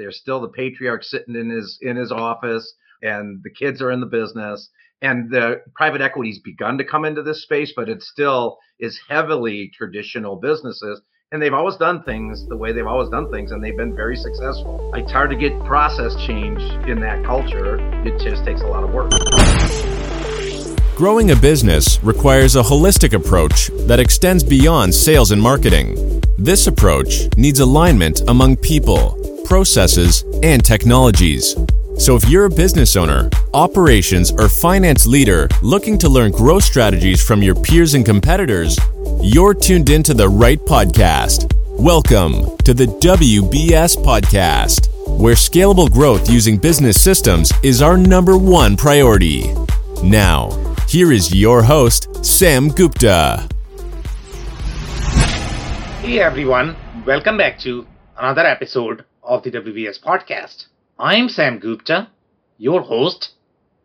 There's still the patriarch sitting in his in his office, and the kids are in the business. And the private equity's begun to come into this space, but it still is heavily traditional businesses and they've always done things the way they've always done things and they've been very successful. It's hard to get process change in that culture. It just takes a lot of work. Growing a business requires a holistic approach that extends beyond sales and marketing. This approach needs alignment among people processes and technologies so if you're a business owner, operations, or finance leader looking to learn growth strategies from your peers and competitors, you're tuned into the right podcast. Welcome to the WBS Podcast, where scalable growth using business systems is our number one priority. Now, here is your host, Sam Gupta. Hey everyone, welcome back to another episode of the WBS Podcast. I'm Sam Gupta, your host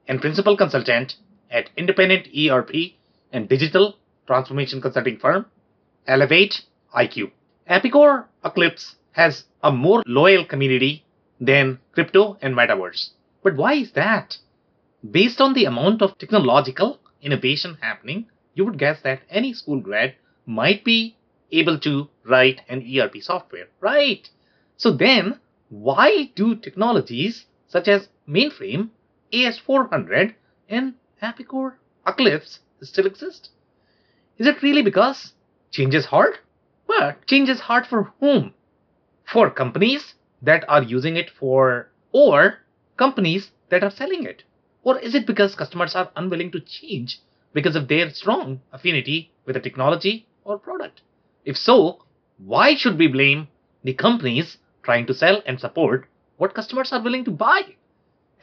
and principal consultant at independent ERP and digital transformation consulting firm, Elevate IQ. Epicor Eclipse has a more loyal community than crypto and metaverse. But why is that? Based on the amount of technological innovation happening, you would guess that any school grad might be able to write an ERP software, right? So then, why do technologies such as mainframe, AS400, and Epicor Eclipse still exist? Is it really because change is hard? But change is hard for whom? For companies that are using it for, or companies that are selling it? Or is it because customers are unwilling to change because of their strong affinity with a technology or product? If so, why should we blame the companies trying to sell and support what customers are willing to buy?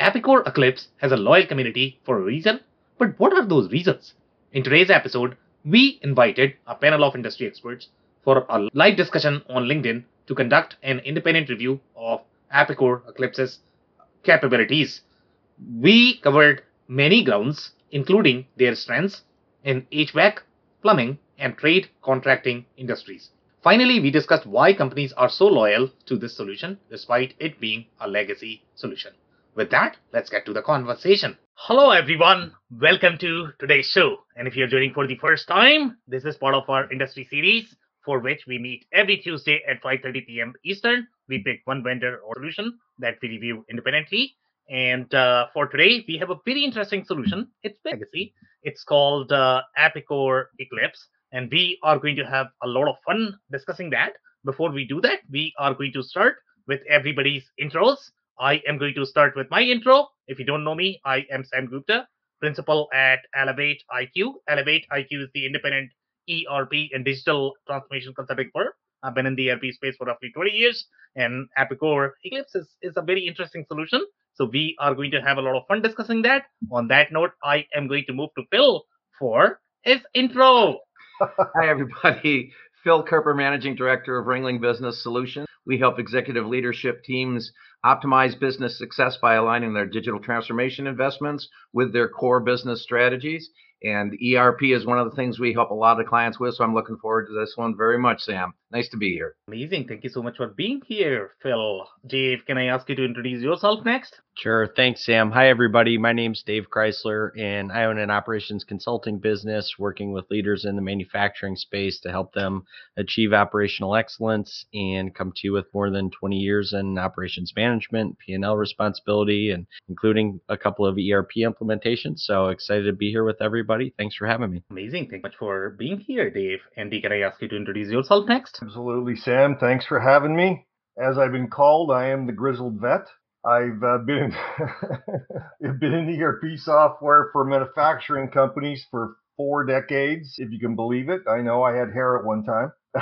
Epicor Eclipse has a loyal community for a reason, but what are those reasons? In today's episode, we invited a panel of industry experts for a live discussion on LinkedIn to conduct an independent review of Epicor Eclipse's capabilities. We covered many grounds, including their strengths in HVAC, plumbing, and trade contracting industries. Finally, we discussed why companies are so loyal to this solution despite it being a legacy solution. With that, let's get to the conversation. Hello, everyone. Welcome to today's show. And if you're joining for the first time, this is part of our industry series for which we meet every Tuesday at 5:30 p.m. Eastern. We pick one vendor or solution that we review independently. And uh, for today, we have a very interesting solution. It's legacy. It's called uh, Epicor Eclipse, and we are going to have a lot of fun discussing that. Before we do that, we are going to start with everybody's intros. I am going to start with my intro. If you don't know me, I am Sam Gupta, principal at Elevate IQ. Elevate IQ is the independent ERP and digital transformation consulting firm. I've been in the ERP space for roughly 20 years, and Epicor Eclipse is, is a very interesting solution. So we are going to have a lot of fun discussing that. On that note, I am going to move to Phil for his intro. Hi, everybody. Phil Kerper, Managing Director of Ringling Business Solutions. We help executive leadership teams optimize business success by aligning their digital transformation investments with their core business strategies. And ERP is one of the things we help a lot of clients with. So I'm looking forward to this one very much, Sam. Nice to be here. Amazing. Thank you so much for being here, Phil. Dave, can I ask you to introduce yourself next? Sure. Thanks, Sam. Hi, everybody. My name's Dave Chrysler, and I own an operations consulting business working with leaders in the manufacturing space to help them achieve operational excellence and come to you with more than 20 years in operations management, P&L responsibility, and including a couple of ERP implementations. So excited to be here with everybody. Thanks for having me. Amazing. Thank you much for being here, Dave. Andy, can I ask you to introduce yourself next? Absolutely, Sam. Thanks for having me. As I've been called, I am the grizzled vet. I've uh, been in, been in ERP software for manufacturing companies for four decades, if you can believe it. I know I had hair at one time.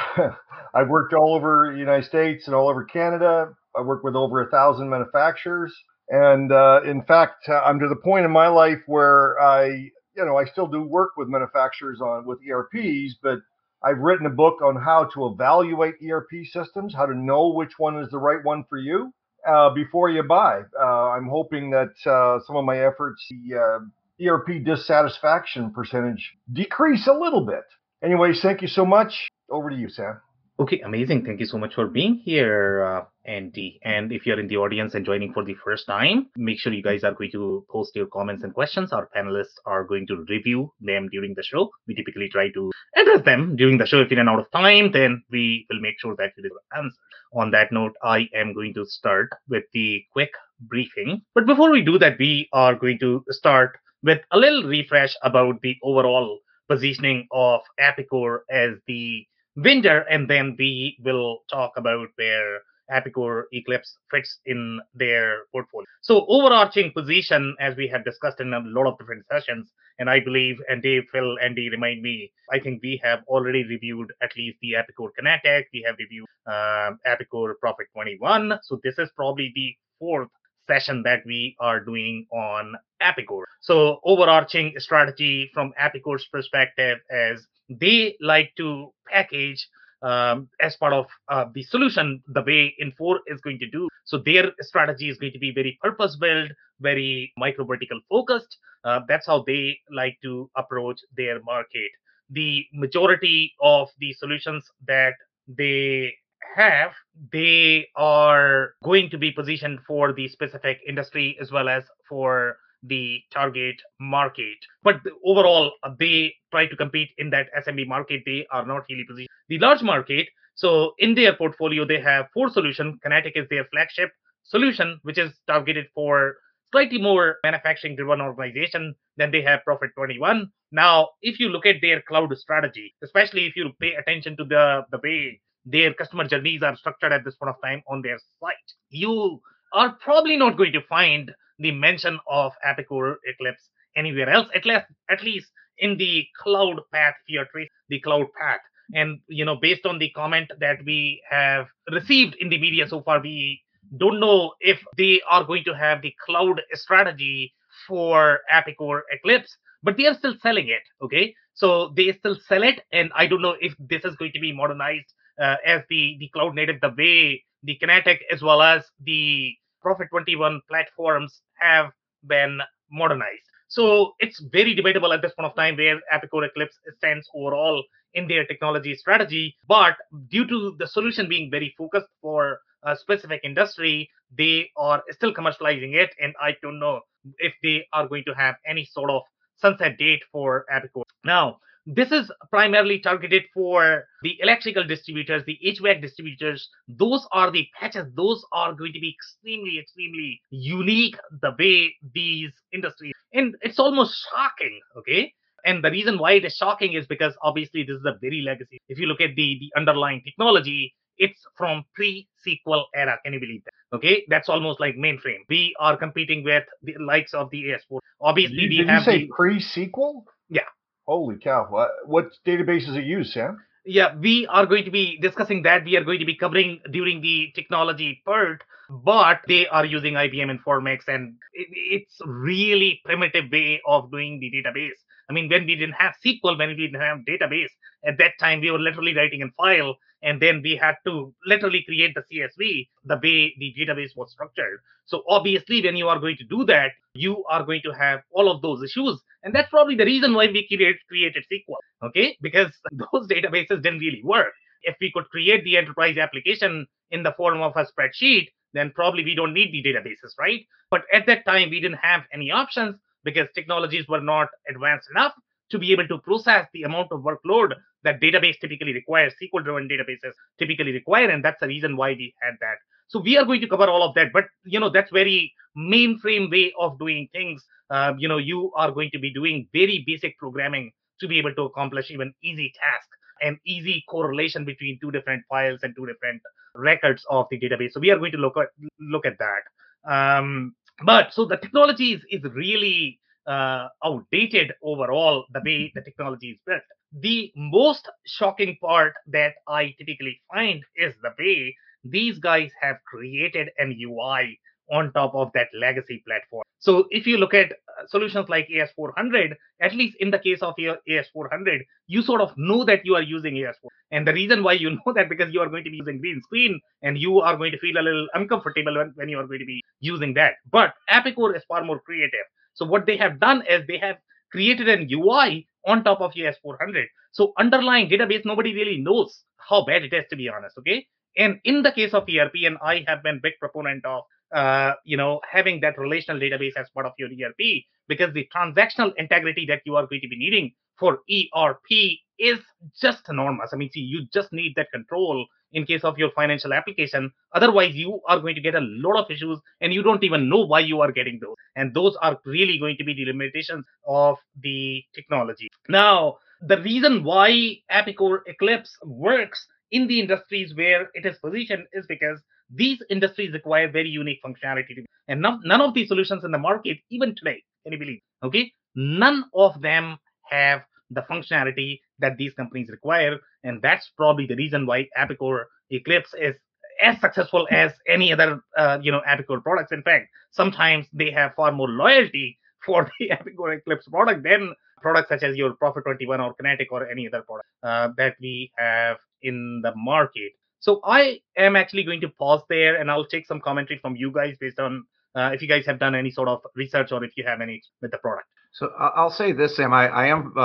I've worked all over the United States and all over Canada. I work with over a thousand manufacturers, and uh, in fact, uh, I'm to the point in my life where I, you know, I still do work with manufacturers on with ERPs, but I've written a book on how to evaluate ERP systems, how to know which one is the right one for you uh, before you buy. Uh, I'm hoping that uh, some of my efforts, the uh, ERP dissatisfaction percentage, decrease a little bit. Anyways, thank you so much. Over to you, Sam. Okay, amazing. Thank you so much for being here, uh, Andy. And if you're in the audience and joining for the first time, make sure you guys are going to post your comments and questions. Our panelists are going to review them during the show. We typically try to address them during the show. If you run out of time, then we will make sure that we answer. On that note, I am going to start with the quick briefing. But before we do that, we are going to start with a little refresh about the overall positioning of Epicor as the vendor, and then we will talk about where Epicor Eclipse fits in their portfolio. So, overarching position, as we have discussed in a lot of different sessions, and I believe, and Dave, Phil, Andy, remind me, I think we have already reviewed at least the Epicor Kinetic, we have reviewed uh, Epicor Prophet 21. So, this is probably the fourth session that we are doing on Epicor. So, overarching strategy from Epicor's perspective is they like to package um, as part of uh, the solution the way Infor is going to do. So their strategy is going to be very purpose built, very micro vertical focused. Uh, that's how they like to approach their market. The majority of the solutions that they have, they are going to be positioned for the specific industry as well as for the target market. But overall, uh, they try to compete in that SMB market. They are not really positioned. The large market, so in their portfolio, they have four solutions. Kinetic is their flagship solution, which is targeted for slightly more manufacturing driven organization than they have Prophet 21. Now, if you look at their cloud strategy, especially if you pay attention to the, the way their customer journeys are structured at this point of time on their site, you are probably not going to find the mention of Epicor Eclipse anywhere else, at least at least in the cloud path here, the cloud path. And you know, based on the comment that we have received in the media so far, we don't know if they are going to have the cloud strategy for Epicor Eclipse, but they are still selling it. Okay, so they still sell it, and I don't know if this is going to be modernized uh, as the the cloud native, the way the Kinetic as well as the Prophet 21 platforms have been modernized. So it's very debatable at this point of time where Epicor Eclipse stands overall in their technology strategy. But due to the solution being very focused for a specific industry, they are still commercializing it. And I don't know if they are going to have any sort of sunset date for Epicor. Now, this is primarily targeted for the electrical distributors, the HVAC distributors. Those are the patches. Those are going to be extremely, extremely unique the way these industries. And it's almost shocking, okay? And the reason why it is shocking is because obviously this is a very legacy. If you look at the, the underlying technology, it's from pre-SQL era. Can you believe that? Okay, that's almost like mainframe. We are competing with the likes of the AS4. Obviously, did we did have you say the, pre-SQL? Yeah. Holy cow! What, what databases are use, Sam? yeah we are going to be discussing that we are going to be covering during the technology part but they are using ibm informix and it, it's really primitive way of doing the database i mean when we didn't have sql when we didn't have database at that time we were literally writing in file and then we had to literally create the csv the way the database was structured so obviously when you are going to do that you are going to have all of those issues and that's probably the reason why we created, created SQL, okay? Because those databases didn't really work. If we could create the enterprise application in the form of a spreadsheet, then probably we don't need the databases, right? But at that time, we didn't have any options because technologies were not advanced enough to be able to process the amount of workload that database typically requires, SQL driven databases typically require. And that's the reason why we had that. So we are going to cover all of that. But, you know, that's very mainframe way of doing things uh, you know you are going to be doing very basic programming to be able to accomplish even easy tasks and easy correlation between two different files and two different records of the database so we are going to look at look at that um, but so the technology is, is really uh, outdated overall the way the technology is built the most shocking part that i typically find is the way these guys have created an ui on top of that legacy platform. So if you look at uh, solutions like AS400, at least in the case of your AS400, you sort of know that you are using AS4. And the reason why you know that because you are going to be using green screen and you are going to feel a little uncomfortable when, when you are going to be using that. But Epicor is far more creative. So what they have done is they have created an UI on top of your S400. So underlying database, nobody really knows how bad it is, to be honest. Okay. And in the case of ERP, and I have been big proponent of uh, you know having that relational database as part of your ERP because the transactional integrity that you are going to be needing for ERP is just enormous. I mean, see, you just need that control in case of your financial application. Otherwise, you are going to get a lot of issues and you don't even know why you are getting those. And those are really going to be the limitations of the technology. Now, the reason why Epicor Eclipse works in the industries where it is positioned is because these industries require very unique functionality. And none, none of these solutions in the market, even today, can you believe? Okay, none of them have the functionality that these companies require, and that's probably the reason why Epicor Eclipse is as successful as any other, uh, you know, Epicor products. In fact, sometimes they have far more loyalty for the Epicor Eclipse product than products such as your Prophet 21 or Kinetic or any other product uh, that we have in the market. So I am actually going to pause there, and I'll take some commentary from you guys based on uh, if you guys have done any sort of research or if you have any with the product. So I'll say this, Sam. I, I am uh,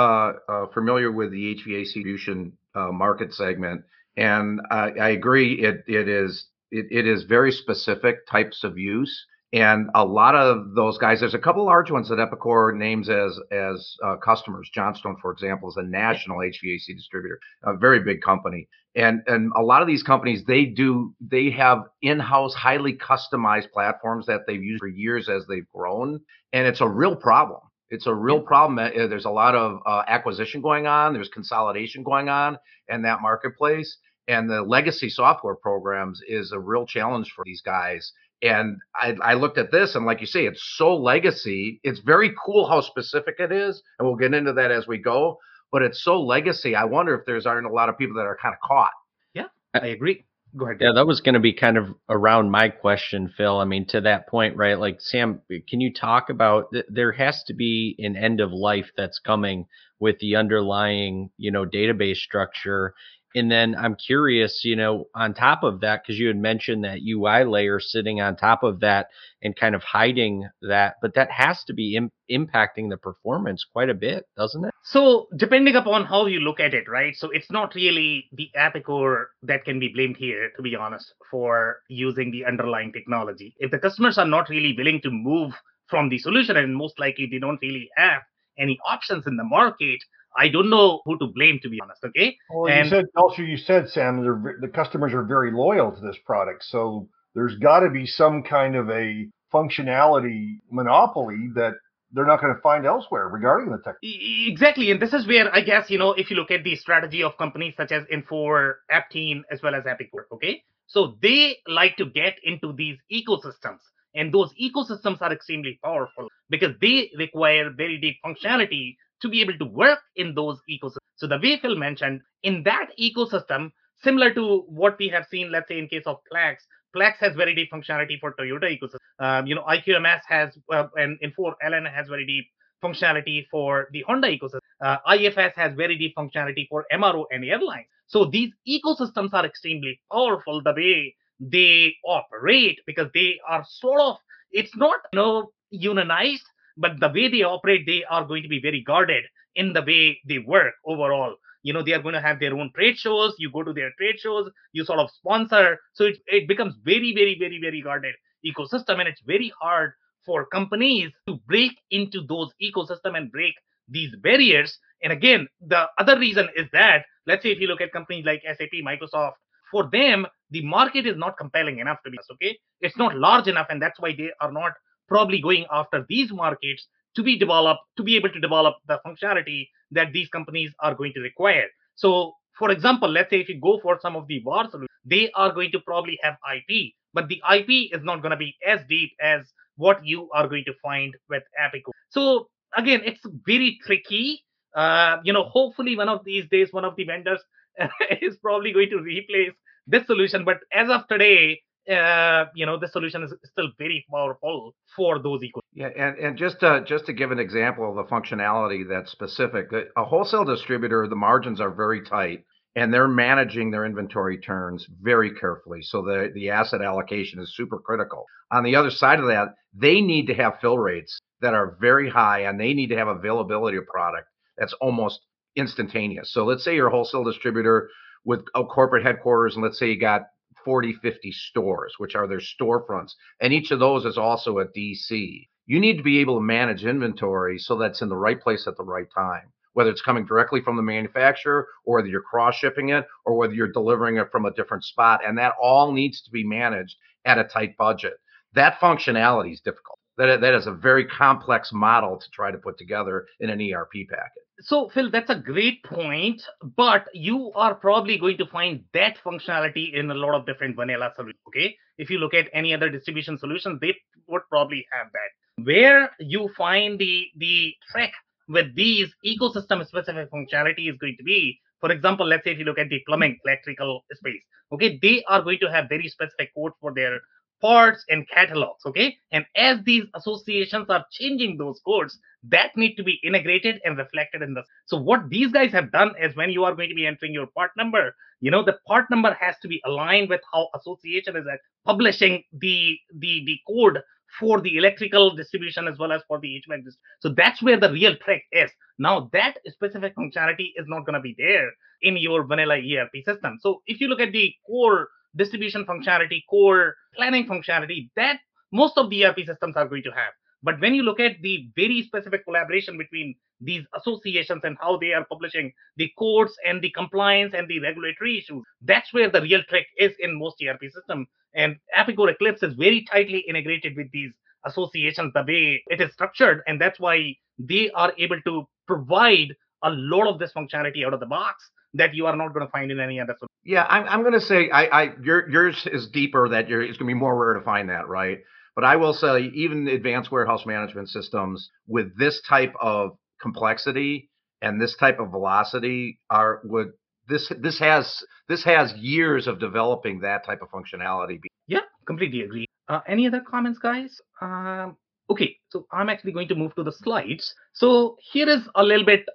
uh, familiar with the HVAC distribution uh, market segment, and I, I agree. It it is it, it is very specific types of use, and a lot of those guys. There's a couple large ones that Epicor names as as uh, customers. Johnstone, for example, is a national HVAC distributor, a very big company, and and a lot of these companies they do they have in-house highly customized platforms that they've used for years as they've grown, and it's a real problem it's a real problem. Uh, there's a lot of uh, acquisition going on. There's consolidation going on in that marketplace, and the legacy software programs is a real challenge for these guys. And I, I looked at this, and like you say, it's so legacy. It's very cool how specific it is, and we'll get into that as we go. But it's so legacy. I wonder if there's aren't a lot of people that are kind of caught. Yeah, uh, I agree go ahead. Yeah, that was going to be kind of around my question, Phil. I mean, to that point, right? Like, Sam, can you talk about th- there has to be an end of life that's coming with the underlying, you know, database structure and then I'm curious, you know, on top of that, because you had mentioned that UI layer sitting on top of that and kind of hiding that, but that has to be Im- impacting the performance quite a bit, doesn't it? So, depending upon how you look at it, right? So, it's not really the Epicor that can be blamed here, to be honest, for using the underlying technology. If the customers are not really willing to move from the solution, and most likely they don't really have any options in the market, I don't know who to blame, to be honest. Okay. Well, and, you said also you said Sam, the customers are very loyal to this product, so there's got to be some kind of a functionality monopoly that they're not going to find elsewhere regarding the tech. Exactly, and this is where I guess you know if you look at the strategy of companies such as Infor, Aptean, as well as Epicor, okay, so they like to get into these ecosystems. And those ecosystems are extremely powerful because they require very deep functionality to be able to work in those ecosystems. So the way Phil mentioned, in that ecosystem, similar to what we have seen, let's say in case of Plex, Plex has very deep functionality for Toyota ecosystem. Um, you know, IQMS has, uh, and Infor LN has very deep functionality for the Honda ecosystem. Uh, IFS has very deep functionality for MRO and airlines. So these ecosystems are extremely powerful the way they operate because they are sort of, it's not, you know, unionized, but the way they operate, they are going to be very guarded in the way they work overall. You know, they are going to have their own trade shows. You go to their trade shows, you sort of sponsor. So it, it becomes very, very, very, very guarded ecosystem. And it's very hard for companies to break into those ecosystem and break these barriers. And again, the other reason is that, let's say if you look at companies like SAP, Microsoft, for them, the market is not compelling enough to be okay. It's not large enough, and that's why they are not probably going after these markets to be developed, to be able to develop the functionality that these companies are going to require. So, for example, let's say if you go for some of the VAR solutions, they are going to probably have IP, but the IP is not going to be as deep as what you are going to find with Epicor. So, again, it's very tricky. Uh, you know, hopefully one of these days, one of the vendors is probably going to replace this solution. But as of today, uh, you know the solution is still very powerful for those equal. Yeah, and, and just to, just to give an example of the functionality that's specific, a wholesale distributor, the margins are very tight, and they're managing their inventory turns very carefully. So the the asset allocation is super critical. On the other side of that, they need to have fill rates that are very high, and they need to have availability of product that's almost instantaneous. So let's say you're a wholesale distributor with a corporate headquarters, and let's say you got 40, 50 stores, which are their storefronts, and each of those is also a DC. You need to be able to manage inventory so that's in the right place at the right time, whether it's coming directly from the manufacturer or whether you're cross shipping it or whether you're delivering it from a different spot. And that all needs to be managed at a tight budget. That functionality is difficult. That, that is a very complex model to try to put together in an ERP package so phil that's a great point but you are probably going to find that functionality in a lot of different vanilla solutions okay? If you look at any other distribution solutions they would probably have that. Where you find the the trick with these ecosystem specific functionality is going to be for example let's say if you look at the plumbing electrical space okay? They are going to have very specific codes for their parts and catalogs okay and as these associations are changing those codes that need to be integrated and reflected in the so what these guys have done is when you are going to be entering your part number you know the part number has to be aligned with how association is publishing the the the code for the electrical distribution as well as for the HVAC. So that's where the real trick is. Now that specific functionality is not going to be there in your vanilla ERP system. So if you look at the core distribution functionality, core planning functionality that most of the ERP systems are going to have. But when you look at the very specific collaboration between these associations and how they are publishing the codes and the compliance and the regulatory issues, that's where the real trick is in most ERP systems. And Epicor Eclipse is very tightly integrated with these associations, the way it is structured. And that's why they are able to provide a lot of this functionality out of the box that you are not going to find in any other solution. Yeah, I'm, I'm going to say I, I your, yours is deeper. That you're, it's going to be more rare to find that, right? But I will say, even advanced warehouse management systems with this type of complexity and this type of velocity are would this this has this has years of developing that type of functionality. Yeah, completely agree. Uh, any other comments, guys? Um, okay, so I'm actually going to move to the slides. So here is a little bit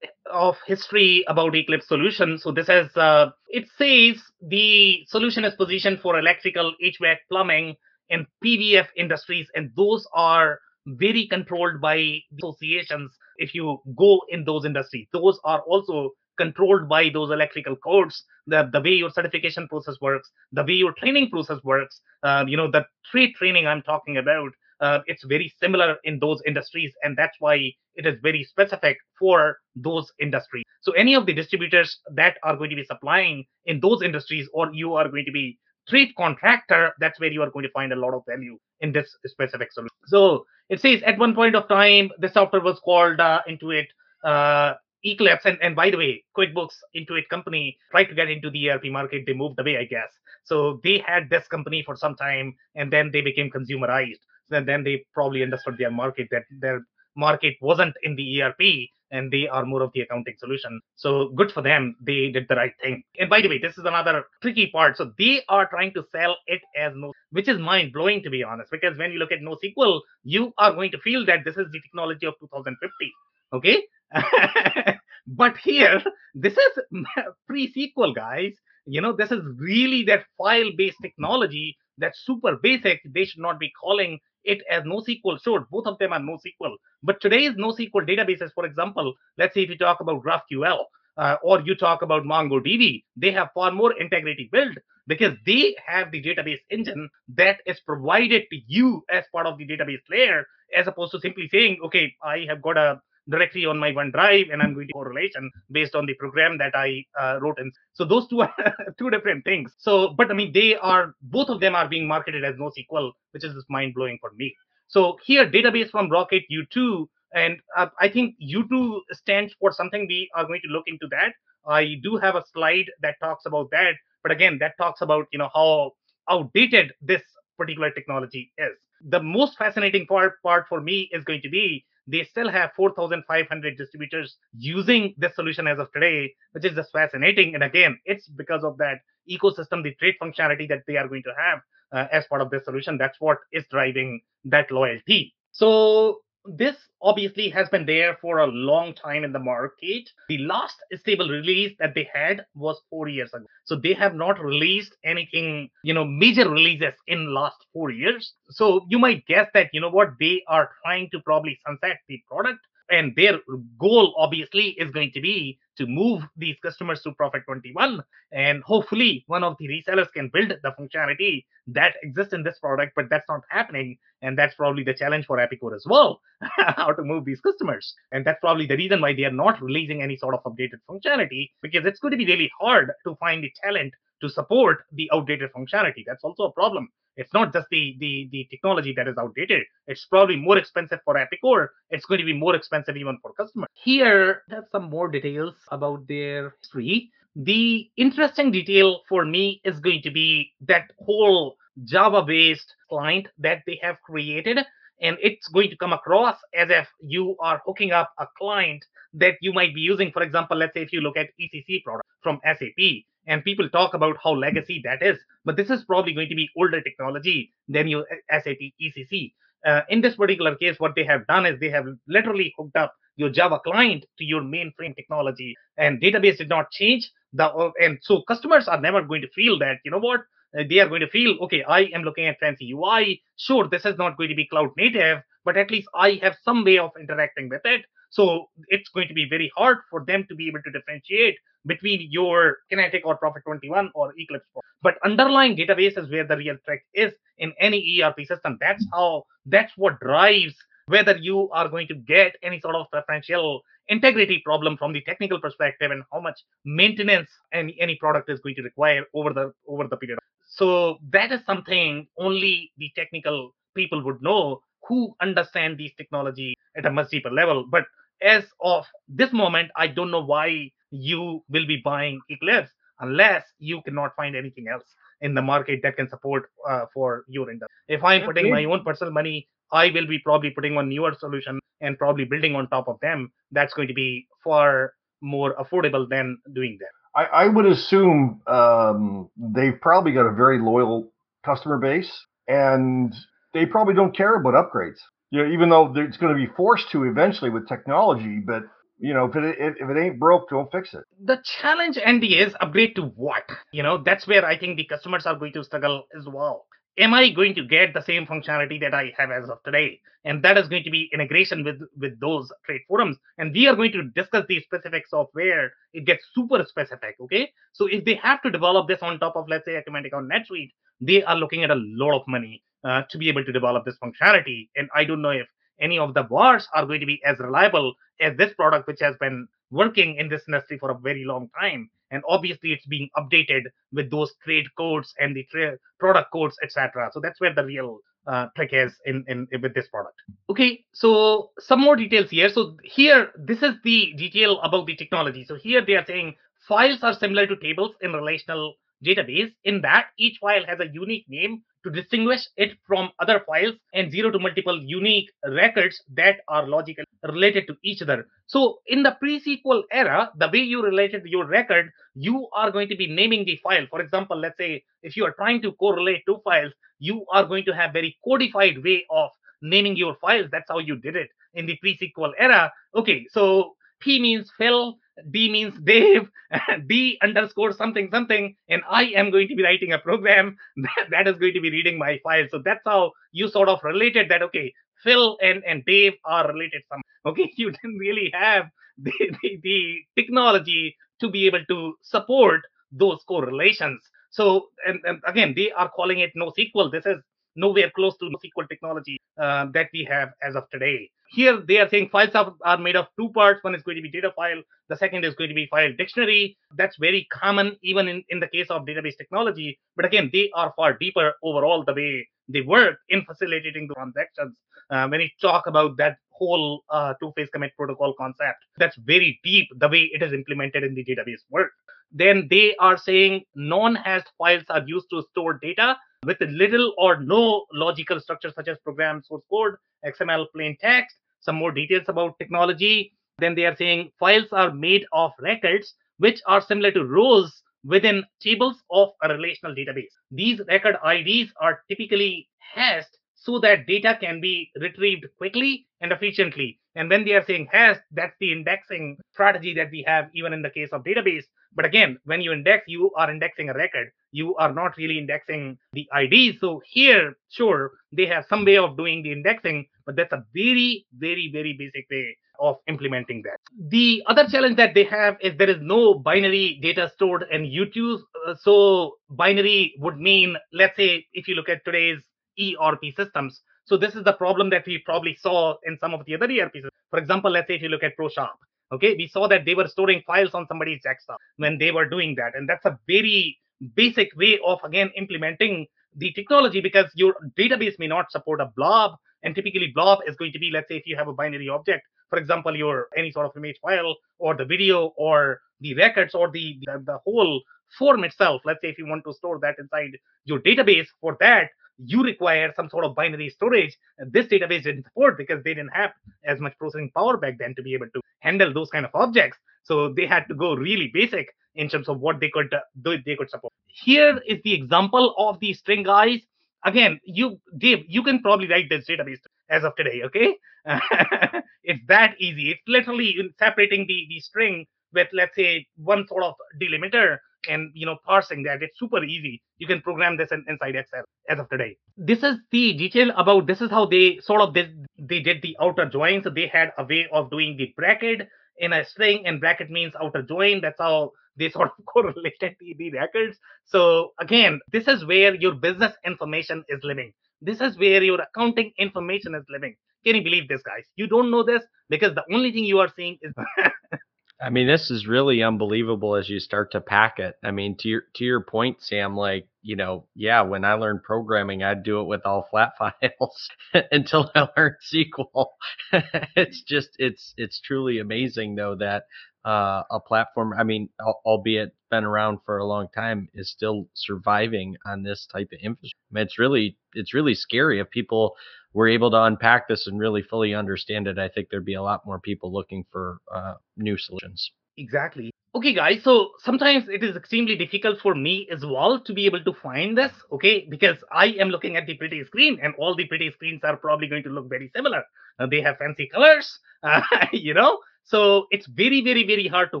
of history about Eclipse solution. So this is, uh, it says the solution is positioned for electrical, HVAC, plumbing, and PVF industries, and those are very controlled by associations. If you go in those industries, those are also controlled by those electrical codes. The the way your certification process works, the way your training process works. Uh, you know the trade training I'm talking about uh, it's very similar in those industries and that's why it is very specific for those industries so any of the distributors that are going to be supplying in those industries or you are going to be trade contractor that's where you are going to find a lot of value in this specific solution so it says at one point of time the software was called uh, intuit uh, Eclipse, and, and by the way, QuickBooks Intuit company tried to get into the ERP market. They moved away, I guess. So they had this company for some time, and then they became consumerized then, then they probably understood their market that their market wasn't in the ERP and they are more of the accounting solution. So good for them. They did the right thing. And by the way, this is another tricky part. So they are trying to sell it as no, which is mind blowing to be honest, because when you look at NoSQL, you are going to feel that this is the technology of 2050. Okay. but here, this is pre-SQL, guys. You know, this is really that file-based technology that's super basic. They should not be calling it as NoSQL. Sure, both of them are NoSQL. But today's NoSQL databases, for example, let's say if you talk about GraphQL uh, or you talk about MongoDB, they have far more integrity built because they have the database engine that is provided to you as part of the database layer, as opposed to simply saying, okay, I have got a directly on my OneDrive, and I'm going to correlation based on the program that I uh, wrote in. So those two are two different things. So, but I mean, they are both of them are being marketed as NoSQL, which is just mind blowing for me. So here, database from Rocket U2, and uh, I think U2 stands for something. We are going to look into that. I do have a slide that talks about that, but again, that talks about you know how outdated this particular technology is. The most fascinating part part for me is going to be they still have 4,500 distributors using this solution as of today, which is just fascinating. And again, it's because of that ecosystem, the trade functionality that they are going to have uh, as part of this solution. That's what is driving that loyalty. So this obviously has been there for a long time in the market. The last stable release that they had was four years ago. So they have not released anything, you know, major releases in last four years. So you might guess that, you know what, they are trying to probably sunset the product And their goal, obviously, is going to be to move these customers to Prophet 21. And hopefully, one of the resellers can build the functionality that exists in this product, but that's not happening. And that's probably the challenge for Epicor as well how to move these customers. And that's probably the reason why they are not releasing any sort of updated functionality because it's going to be really hard to find the talent to support the outdated functionality. That's also a problem. It's not just the, the, the technology that is outdated. It's probably more expensive for Epicor. It's going to be more expensive even for customers. Here, have some more details about their history. The interesting detail for me is going to be that whole Java based client that they have created. And it's going to come across as if you are hooking up a client that you might be using. For example, let's say if you look at ECC product from SAP, and people talk about how legacy that is, but this is probably going to be older technology than your SAP ECC. Uh, in this particular case, what they have done is they have literally hooked up your Java client to your mainframe technology, and database did not change. The uh, and so customers are never going to feel that you know what Uh, they are going to feel. Okay, I am looking at fancy UI. Sure, this is not going to be cloud native, but at least I have some way of interacting with it. So it's going to be very hard for them to be able to differentiate between your Kinetic or Prophet21 or Eclipse. But underlying database is where the real trick is in any ERP system. That's how, that's what drives whether you are going to get any sort of preferential integrity problem from the technical perspective and how much maintenance any, any product is going to require over the over the period. So that is something only the technical people would know who understand these technology at a much deeper level. But as of this moment, I don't know why you will be buying Eclipse unless you cannot find anything else in the market that can support uh, for your industry. If I'm putting my own personal money, I will be probably putting on newer solution and probably building on top of them. That's going to be far more affordable than doing that. I, I would assume um, they've probably got a very loyal customer base, and they probably don't care about upgrades. You know, even though it's going to be forced to eventually with technology, but you know, if it if it ain't broke, don't fix it. The challenge, Andy, is upgrade to what? You know, that's where I think the customers are going to struggle as well. Am I going to get the same functionality that I have as of today? And that is going to be integration with with those trade forums. And we are going to discuss the specifics of where it gets super specific. Okay, so if they have to develop this on top of, let's say, Acumatica or NetSuite, they are looking at a lot of money uh, to be able to develop this functionality. And I don't know if any of the VARs are going to be as reliable as this product, which has been working in this industry for a very long time. And obviously, it's being updated with those trade codes and the tra- product codes, etc. So that's where the real uh, trick is in, in, in with this product. Okay, so some more details here. So here, this is the detail about the technology. So here they are saying files are similar to tables in relational database in that each file has a unique name to distinguish it from other files and zero to multiple unique records that are logically related to each other. So in the pre-SQL era, the way you related your record, you are going to be naming the file. For example, let's say if you are trying to correlate two files, you are going to have very codified way of naming your files. That's how you did it in the pre-SQL era. Okay, so P means Phil, D means Dave, D underscore something something, and I am going to be writing a program that, that is going to be reading my file. So that's how you sort of related that. Okay, Phil and, and Dave are related. Some okay, you didn't really have the, the, the technology to be able to support those correlations. So and, and again, they are calling it NoSQL. This is nowhere close to SQL technology uh, that we have as of today. Here they are saying files are, are made of two parts. One is going to be data file. The second is going to be file dictionary. That's very common even in, in the case of database technology. But again, they are far deeper overall the way they work in facilitating the transactions. Uh, when you talk about that whole uh, two-phase commit protocol concept, that's very deep the way it is implemented in the database work. Then they are saying non-hashed files are used to store data with little or no logical structure such as program source code, XML plain text, some more details about technology. Then they are saying files are made of records which are similar to rows within tables of a relational database. These record IDs are typically hashed so that data can be retrieved quickly and efficiently. And when they are saying hash, that's the indexing strategy that we have even in the case of database. But again, when you index, you are indexing a record. You are not really indexing the ID. So here, sure, they have some way of doing the indexing, but that's a very, very, very basic way of implementing that. The other challenge that they have is there is no binary data stored in U2. Uh, so binary would mean, let's say, if you look at today's ERP systems. So this is the problem that we probably saw in some of the other ERP systems. For example, let's say if you look at ProShop, okay, we saw that they were storing files on somebody's desktop when they were doing that, and that's a very basic way of again implementing the technology because your database may not support a blob. And typically blob is going to be let's say if you have a binary object for example your any sort of image file or the video or the records or the the, the whole form itself. Let's say if you want to store that inside your database for that you require some sort of binary storage. This database didn't support because they didn't have as much processing power back then to be able to handle those kind of objects. So they had to go really basic in terms of what they could uh, do they could support. Here is the example of the string guys. Again, you Dave, you can probably write this database as of today. Okay, it's that easy. It's literally separating the the string with let's say one sort of delimiter and you know parsing that it's super easy. You can program this in, inside excel as of today. This is the detail about this is how they sort of did they did the outer join. So they had a way of doing the bracket in a string and bracket means outer join. That's how they sort of correlated the, the records. So again this is where your business information is living. This is where your accounting information is living. Can you believe this guys? You don't know this because the only thing you are seeing is I mean, this is really unbelievable as you start to pack it. I mean, to your to your point, Sam, like, you know, yeah, when I learned programming, I'd do it with all flat files until I learned SQL. it's just it's it's truly amazing though that uh, a platform, I mean, albeit been around for a long time, is still surviving on this type of infrastructure. I mean, it's really it's really scary if people were able to unpack this and really fully understand it, I think there'd be a lot more people looking for uh, new solutions. Exactly. Okay, guys. So sometimes it is extremely difficult for me as well to be able to find this. Okay, because I am looking at the pretty screen, and all the pretty screens are probably going to look very similar. Uh, they have fancy colors, uh, you know. So it's very, very, very hard to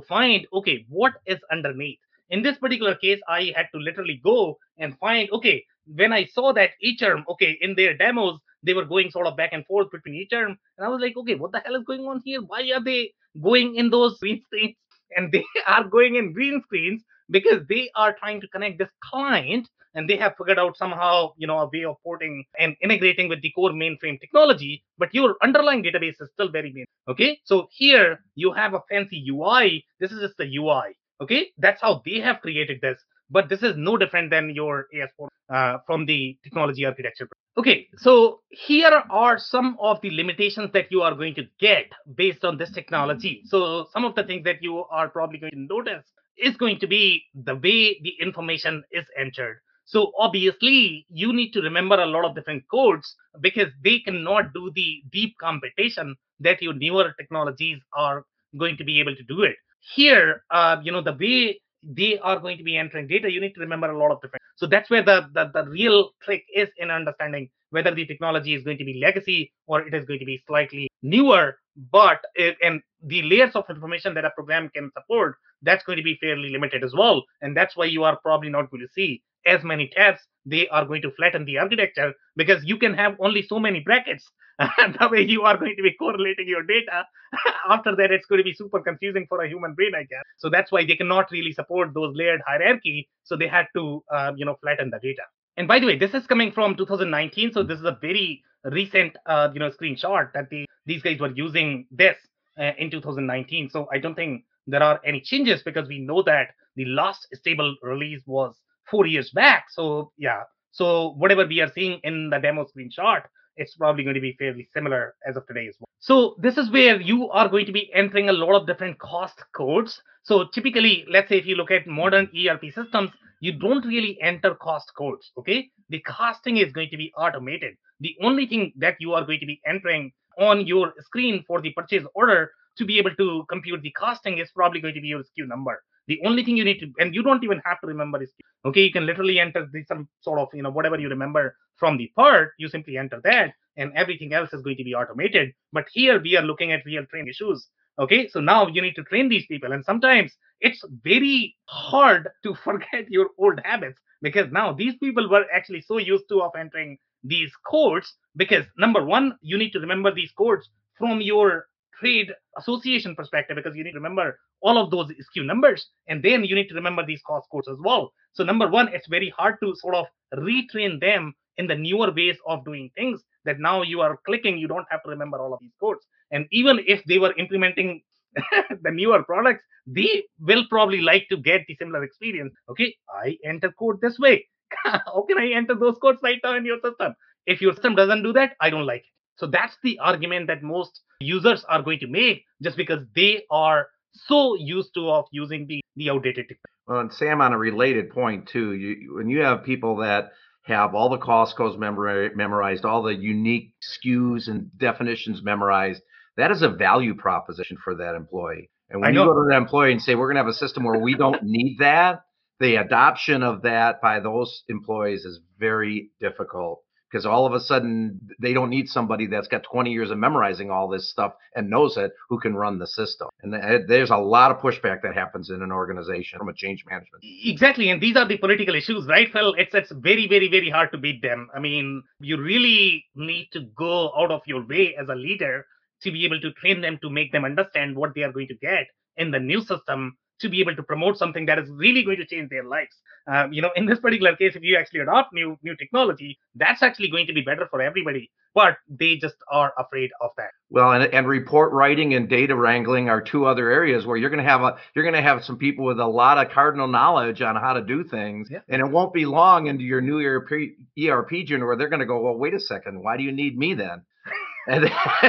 find. Okay, what is underneath? In this particular case, I had to literally go and find. Okay, when I saw that eTerm, okay, in their demos, they were going sort of back and forth between each term. And I was like, okay, what the hell is going on here? Why are they going in those green screens? And they are going in green screens because they are trying to connect this client and they have figured out somehow, you know, a way of porting and integrating with the core mainframe technology, but your underlying database is still very main. Okay. So here you have a fancy UI. This is just the UI. Okay. That's how they have created this. But this is no different than your AS4 uh, from the technology architecture. Okay, so here are some of the limitations that you are going to get based on this technology. So some of the things that you are probably going to notice is going to be the way the information is entered. So obviously you need to remember a lot of different codes because they cannot do the deep computation that your newer technologies are going to be able to do it. Here, uh, you know, the way they are going to be entering data, you need to remember a lot of different. So that's where the, the, the real trick is in understanding whether the technology is going to be legacy or it is going to be slightly newer. But it, and the layers of information that a program can support, that's going to be fairly limited as well. And that's why you are probably not going to see as many tabs. They are going to flatten the architecture because you can have only so many brackets the way you are going to be correlating your data after that it's going to be super confusing for a human brain i guess. So that's why they cannot really support those layered hierarchy so they had to uh, you know flatten the data. And by the way this is coming from 2019 so this is a very recent uh, you know screenshot that the, these guys were using this uh, in 2019 so i don't think there are any changes because we know that the last stable release was four years back. So yeah. So whatever we are seeing in the demo screenshot it's probably going to be fairly similar as of today as well. So this is where you are going to be entering a lot of different cost codes. So typically, let's say if you look at modern ERP systems, you don't really enter cost codes. Okay, the costing is going to be automated. The only thing that you are going to be entering on your screen for the purchase order to be able to compute the costing is probably going to be your SKU number. The only thing you need to, and you don't even have to remember is, okay, you can literally enter some sort of, you know, whatever you remember from the part, you simply enter that and everything else is going to be automated. But here we are looking at real train issues. Okay, so now you need to train these people. And sometimes it's very hard to forget your old habits because now these people were actually so used to of entering these codes because number one, you need to remember these codes from your trade association perspective because you need to remember all of those SKU numbers and then you need to remember these cost codes as well. So number one, it's very hard to sort of retrain them in the newer ways of doing things that now you are clicking, you don't have to remember all of these codes. And even if they were implementing the newer products, they will probably like to get the similar experience. Okay, I enter code this way. How can I enter those codes right now in your system? If your system doesn't do that, I don't like it. So that's the argument that most users are going to make just because they are so used to of using the, the outdated technology. Well, and Sam, on a related point too, you when you have people that have all the cost codes memorized, all the unique SKUs and definitions memorized, that is a value proposition for that employee. And when you go to that employee and say, we're going to have a system where we don't need that, the adoption of that by those employees is very difficult because all of a sudden they don't need somebody that's got 20 years of memorizing all this stuff and knows it who can run the system. And eh, there's a lot of pushback that happens in an organization from a change management. Exactly, and these are the political issues, right, Phil? It's it's very very very hard to beat them. I mean, you really need to go out of your way as a leader to be able to train them to make them understand what they are going to get in the new system to be able to promote something that is really going to change their lives. Um, you know, in this particular case, if you actually adopt new new technology, that's actually going to be better for everybody. But they just are afraid of that. Well, and, and report writing and data wrangling are two other areas where you're going to have a you're going to have some people with a lot of cardinal knowledge on how to do things, yeah. and it won't be long into your new ERP ERP journey where they're going to go, well, wait a second, why do you need me then? and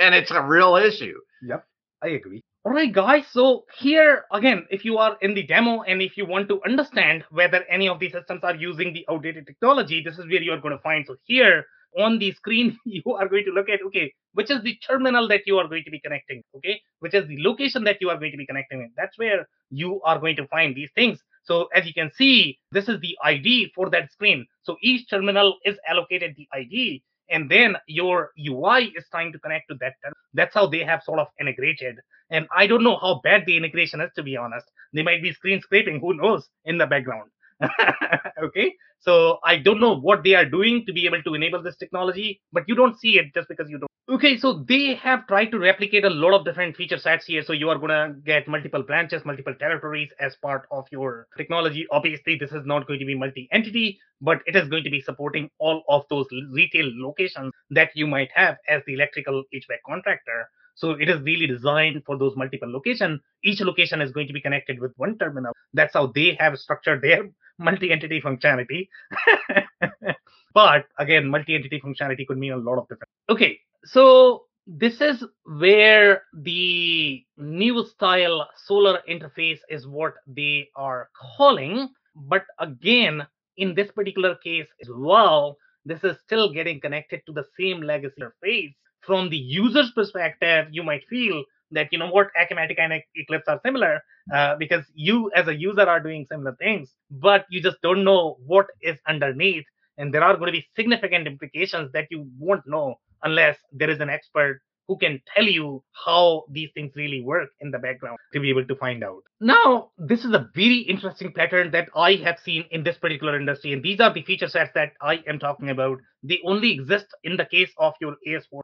and it's a real issue. Yep, I agree. All right, guys. So here again, if you are in the demo and if you want to understand whether any of these systems are using the outdated technology, this is where you are going to find. So here on the screen, you are going to look at okay, which is the terminal that you are going to be connecting, okay, which is the location that you are going to be connecting in. That's where you are going to find these things. So as you can see, this is the ID for that screen. So each terminal is allocated the ID and then your UI is trying to connect to that. That's how they have sort of integrated. And I don't know how bad the integration is, to be honest. They might be screen scraping, who knows, in the background. okay, so I don't know what they are doing to be able to enable this technology, but you don't see it just because you don't. Okay, so they have tried to replicate a lot of different feature sets here. So you are gonna get multiple branches, multiple territories as part of your technology. Obviously, this is not going to be multi-entity, but it is going to be supporting all of those retail locations that you might have as the electrical HVAC contractor. So it is really designed for those multiple locations. Each location is going to be connected with one terminal. That's how they have structured their multi-entity functionality. but again, multi-entity functionality could mean a lot of different. Okay, so this is where the new style solar interface is what they are calling. But again, in this particular case as well, this is still getting connected to the same legacy interface. From the user's perspective, you might feel that you know what Acumatica and Eclipse are similar uh, because you as a user are doing similar things, but you just don't know what is underneath, and there are going to be significant implications that you won't know unless there is an expert who can tell you how these things really work in the background to be able to find out. Now, this is a very interesting pattern that I have seen in this particular industry, and these are the feature sets that I am talking about. They only exist in the case of your AS400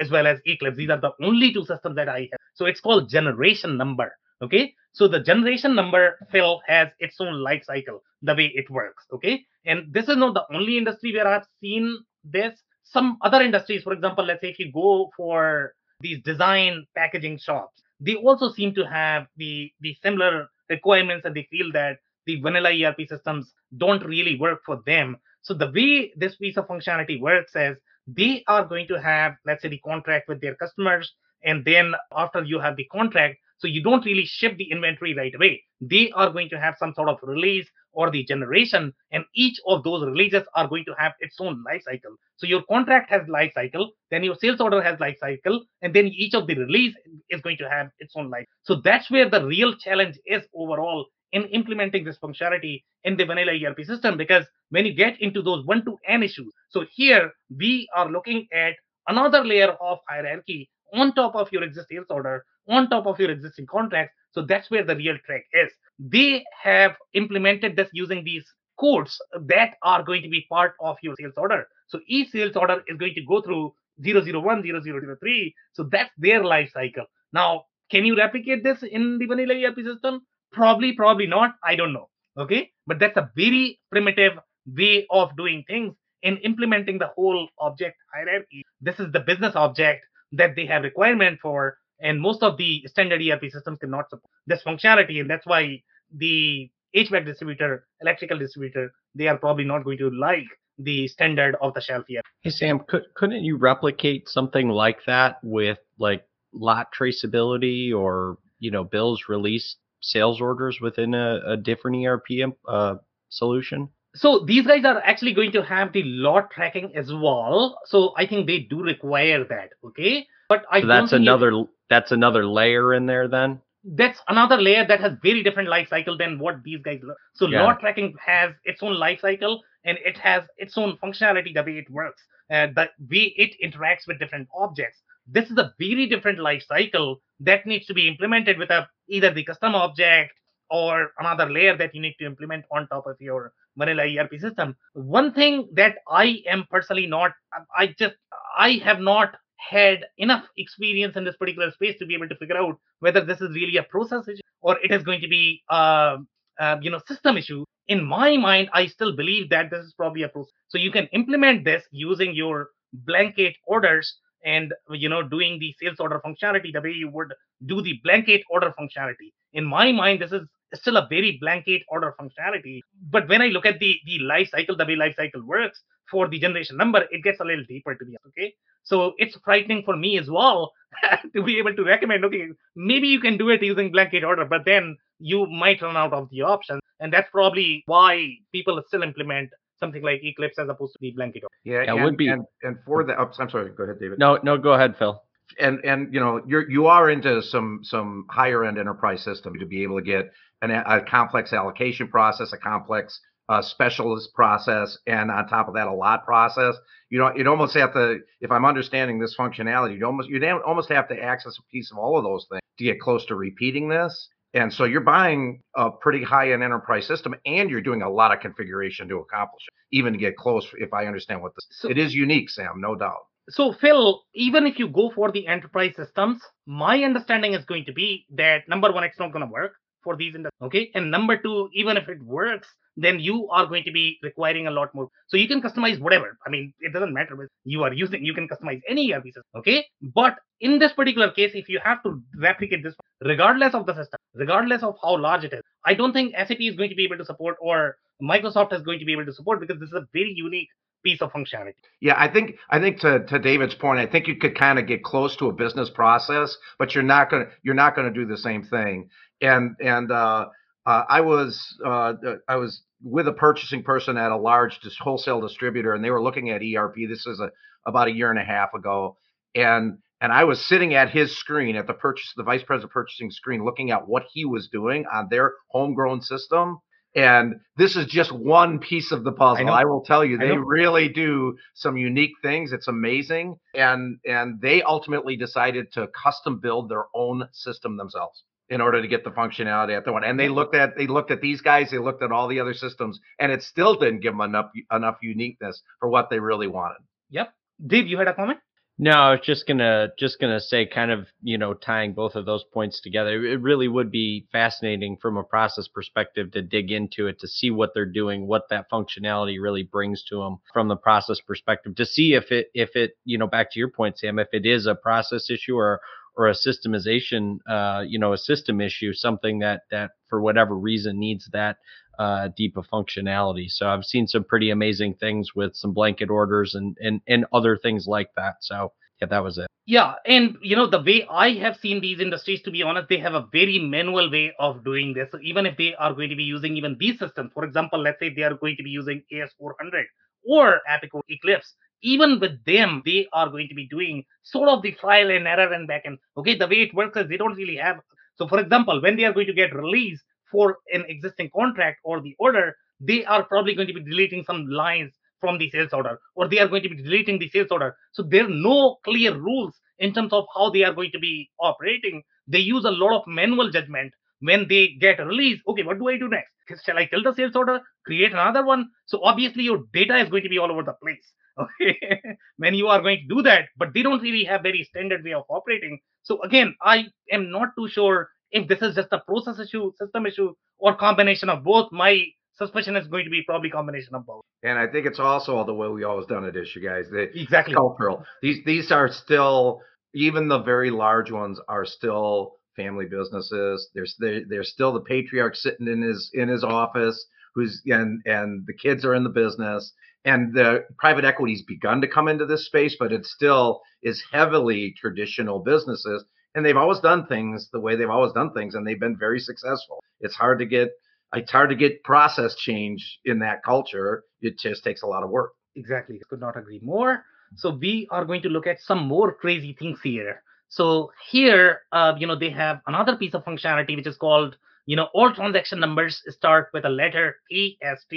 as well as Eclipse. These are the only two systems that I have. So it's called generation number. Okay. So the generation number Phil has its own life cycle, the way it works. Okay. And this is not the only industry where I've seen this. Some other industries, for example, let's say if you go for these design packaging shops, they also seem to have the, the similar requirements and they feel that the vanilla ERP systems don't really work for them. So the way this piece of functionality works is they are going to have, let's say, the contract with their customers. And then after you have the contract, so you don't really ship the inventory right away. They are going to have some sort of release or the generation, and each of those releases are going to have its own life cycle. So your contract has life cycle, then your sales order has life cycle, and then each of the release is going to have its own life. So that's where the real challenge is overall in implementing this functionality in the vanilla ERP system because when you get into those one to n issues, so here we are looking at another layer of hierarchy on top of your existing sales order, on top of your existing contracts. So that's where the real trick is. They have implemented this using these codes that are going to be part of your sales order. So each sales order is going to go through 001, 0003. So that's their life cycle. Now, can you replicate this in the vanilla ERP system? Probably, probably not. I don't know. Okay. But that's a very primitive way of doing things in implementing the whole object hierarchy. This is the business object that they have requirement for. And most of the standard ERP systems cannot support this functionality. And that's why the HVAC distributor, electrical distributor, they are probably not going to like the standard of the shelf ERP. Hey Sam, could, couldn't you replicate something like that with like lot traceability or you know bills released sales orders within a, a different ERP uh, solution? So these guys are actually going to have the lot tracking as well. So I think they do require that. Okay, but I so that's another it, that's another layer in there then. That's another layer that has very different life cycle than what these guys. So yeah. lot tracking has its own life cycle and it has its own functionality the way it works, uh, the way it interacts with different objects this is a very different life cycle that needs to be implemented with a either the custom object or another layer that you need to implement on top of your vanilla ERP system. One thing that I am personally not, I just, I have not had enough experience in this particular space to be able to figure out whether this is really a process issue or it is going to be a, a you know system issue. In my mind, I still believe that this is probably a process. So you can implement this using your blanket orders and you know doing the sales order functionality the way you would do the blanket order functionality. In my mind this is still a very blanket order functionality. But when i look at the the life cycle the way life cycle works for the generation number it gets a little deeper to be okay? So it's frightening for me as well to be able to recommend okay maybe you can do it using blanket order but then you might run out of the options and that's probably why people still implement something like Eclipse as opposed to the blanket. Yeah, yeah, and, would be. And, and for the, oh, I'm sorry. Go ahead, David. No, no, go ahead, Phil. And and you know you're you are into some some higher end enterprise system to be able to get an, a complex allocation process, a complex uh, specialist process, and on top of that, a lot process. You know, you'd almost have to, if I'm understanding this functionality, you almost you'd almost have to access a piece of all of those things to get close to repeating this. And so you're buying a pretty high end enterprise system and you're doing a lot of configuration to accomplish it, even to get close, if I understand what this so, it is unique, Sam, no doubt. So, Phil, even if you go for the enterprise systems, my understanding is going to be that number one, it's not going to work for these industries. Okay. And number two, even if it works, then you are going to be requiring a lot more. So you can customize whatever. I mean, it doesn't matter what you are using. You can customize any ERP system. Okay. But in this particular case, if you have to replicate this, regardless of the system, regardless of how large it is, I don't think SAP is going to be able to support or Microsoft is going to be able to support because this is a very unique piece of functionality. Yeah, I think I think to, to David's point, I think you could kind of get close to a business process, but you're not gonna you're not gonna do the same thing. And and uh, uh, I was uh, I was with a purchasing person at a large wholesale distributor, and they were looking at ERP. This is a about a year and a half ago, and and I was sitting at his screen at the purchase the vice president purchasing screen, looking at what he was doing on their homegrown system. And this is just one piece of the puzzle. I, I will tell you, they really do some unique things. It's amazing, and and they ultimately decided to custom build their own system themselves in order to get the functionality at the one. And they looked at they looked at these guys, they looked at all the other systems, and it still didn't give them enough enough uniqueness for what they really wanted. Yep. Dave, you had a comment? No, I was just gonna just gonna say, kind of, you know, tying both of those points together. It really would be fascinating from a process perspective to dig into it to see what they're doing, what that functionality really brings to them from the process perspective, to see if it if it, you know, back to your point, Sam, if it is a process issue or or a systemization, uh, you know, a system issue, something that that for whatever reason needs that uh, deep of functionality. So I've seen some pretty amazing things with some blanket orders and and and other things like that. So yeah, that was it. Yeah, and you know the way I have seen these industries, to be honest, they have a very manual way of doing this. So even if they are going to be using even these systems, for example, let's say they are going to be using AS400 or Epicor Eclipse, even with them, they are going to be doing sort of the trial and error and backend. Okay, the way it works is they don't really have. So, for example, when they are going to get released for an existing contract or the order, they are probably going to be deleting some lines from the sales order, or they are going to be deleting the sales order. So there are no clear rules in terms of how they are going to be operating. They use a lot of manual judgment when they get released. Okay, what do I do next? Shall I kill the sales order? Create another one? So obviously your data is going to be all over the place Okay, when you are going to do that, but they don't really have very standard way of operating. So again, I am not too sure if this is just a process issue, system issue, or combination of both. My suspicion is going to be probably combination of both. And I think it's also the way we always done it is, you guys. They, Exactly. cultural. These these are still even the very large ones are still family businesses. There's there, there's still the patriarch sitting in his in his office who's and and the kids are in the business and the private equity's begun to come into this space, but it still is heavily traditional businesses. And they've always done things the way they've always done things, and they've been very successful. It's hard to get it's hard to get process change in that culture. It just takes a lot of work. Exactly. Could not agree more. So we are going to look at some more crazy things here. So here, uh, you know, they have another piece of functionality which is called, you know, all transaction numbers start with a letter PST,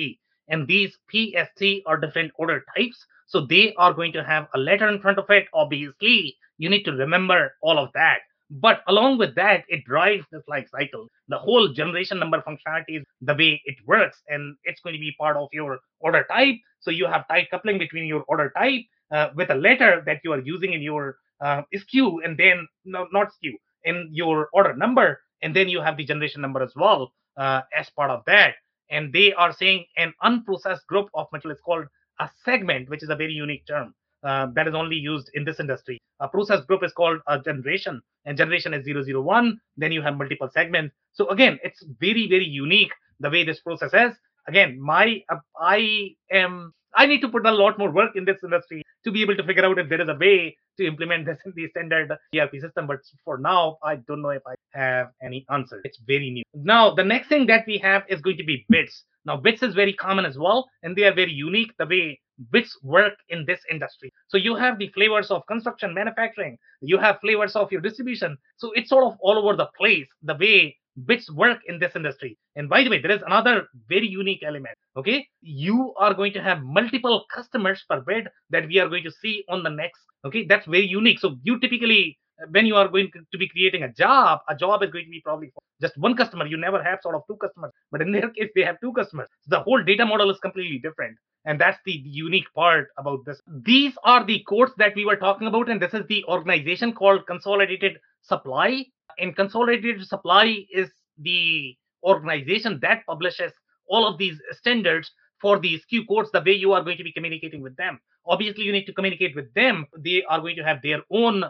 and these PST are different order types. So they are going to have a letter in front of it. Obviously, you need to remember all of that. But along with that, it drives this life cycle. The whole generation number functionality is the way it works, and it's going to be part of your order type. So you have tight coupling between your order type uh, with a letter that you are using in your uh, SKU, and then no, not SKU in your order number, and then you have the generation number as well uh, as part of that. And they are saying an unprocessed group of material is called a segment, which is a very unique term uh, that is only used in this industry. A process group is called a generation, and generation is 001. Then you have multiple segments. So again, it's very very unique the way this process is. Again, my uh, I am I need to put a lot more work in this industry to be able to figure out if there is a way to implement this in the standard ERP system. But for now, I don't know if I have any answer. It's very new. Now, the next thing that we have is going to be bits. Now, bits is very common as well, and they are very unique the way bits work in this industry. So you have the flavors of construction, manufacturing, you have flavors of your distribution. So it's sort of all over the place the way bits work in this industry. And by the way, there is another very unique element. Okay, you are going to have multiple customers per bid that we are going to see on the next. Okay, that's very unique. So you typically when you are going to be creating a job, a job is going to be probably just one customer. You never have sort of two customers. But in their case, they have two customers. So the whole data model is completely different. And that's the unique part about this. These are the codes that we were talking about. And this is the organization called Consolidated Supply. And Consolidated Supply is the organization that publishes all of these standards for these SKU codes the way you are going to be communicating with them. Obviously, you need to communicate with them. They are going to have their own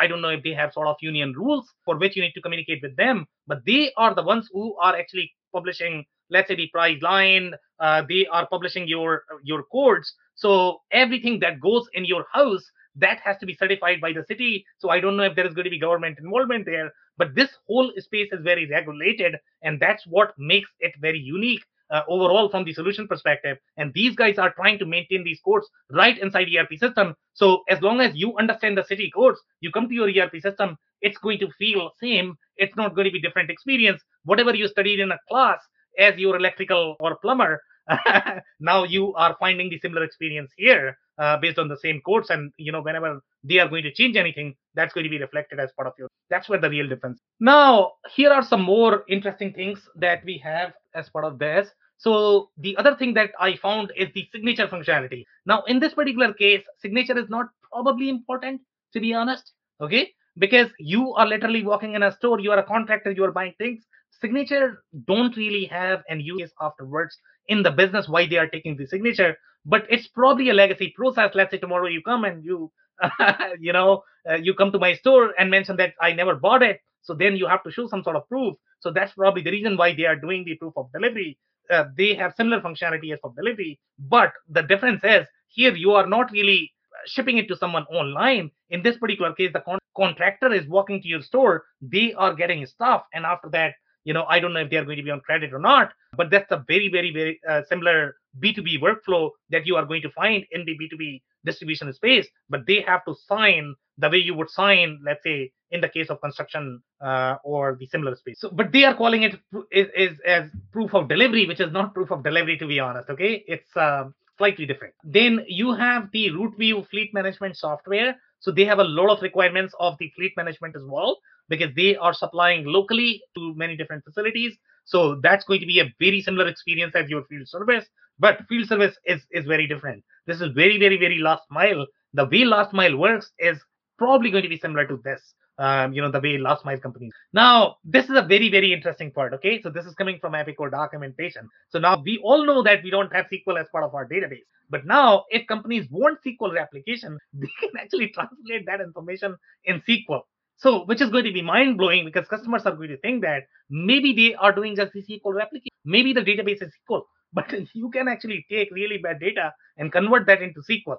I don't know if they have sort of union rules for which you need to communicate with them, but they are the ones who are actually publishing, let's say, the price line. Uh, they are publishing your your codes. So everything that goes in your house that has to be certified by the city. So I don't know if there is going to be government involvement there, but this whole space is very regulated, and that's what makes it very unique uh, overall from the solution perspective. And these guys are trying to maintain these codes right inside ERP system. So as long as you understand the city codes, you come to your ERP system, it's going to feel same. It's not going to be different experience. Whatever you studied in a class as your electrical or plumber, now you are finding the similar experience here uh, based on the same codes. And you know, whenever they are going to change anything, that's going to be reflected as part of your. That's where the real difference. Now, here are some more interesting things that we have as part of this. So the other thing that I found is the signature functionality. Now, in this particular case, signature is not probably important, to be honest. Okay, because you are literally walking in a store, you are a contractor, you are buying things. Signature don't really have an use afterwards in the business why they are taking the signature, but it's probably a legacy process. Let's say tomorrow you come and you, you know, uh, you come to my store and mention that I never bought it. So then you have to show some sort of proof. So that's probably the reason why they are doing the proof of delivery. Uh, they have similar functionality as for delivery, but the difference is here you are not really shipping it to someone online. In this particular case, the con- contractor is walking to your store, they are getting stuff, and after that, you know, I don't know if they are going to be on credit or not, but that's a very, very, very uh, similar B2B workflow that you are going to find in the B2B distribution space. But they have to sign the way you would sign, let's say, in the case of construction uh, or the similar space. So, but they are calling it is, is as proof of delivery, which is not proof of delivery, to be honest. Okay, it's uh, slightly different. Then you have the RouteView fleet management software. So they have a lot of requirements of the fleet management as well because they are supplying locally to many different facilities. So that's going to be a very similar experience as your field service, but field service is, is very different. This is very, very, very last mile. The way last mile works is probably going to be similar to this. Um, you know, the way last mile companies. Now, this is a very, very interesting part. Okay. So this is coming from Epicor documentation. So now we all know that we don't have SQL as part of our database. But now, if companies want SQL replication, they can actually translate that information in SQL. So, which is going to be mind blowing because customers are going to think that maybe they are doing just the SQL replication. Maybe the database is SQL, but you can actually take really bad data and convert that into SQL.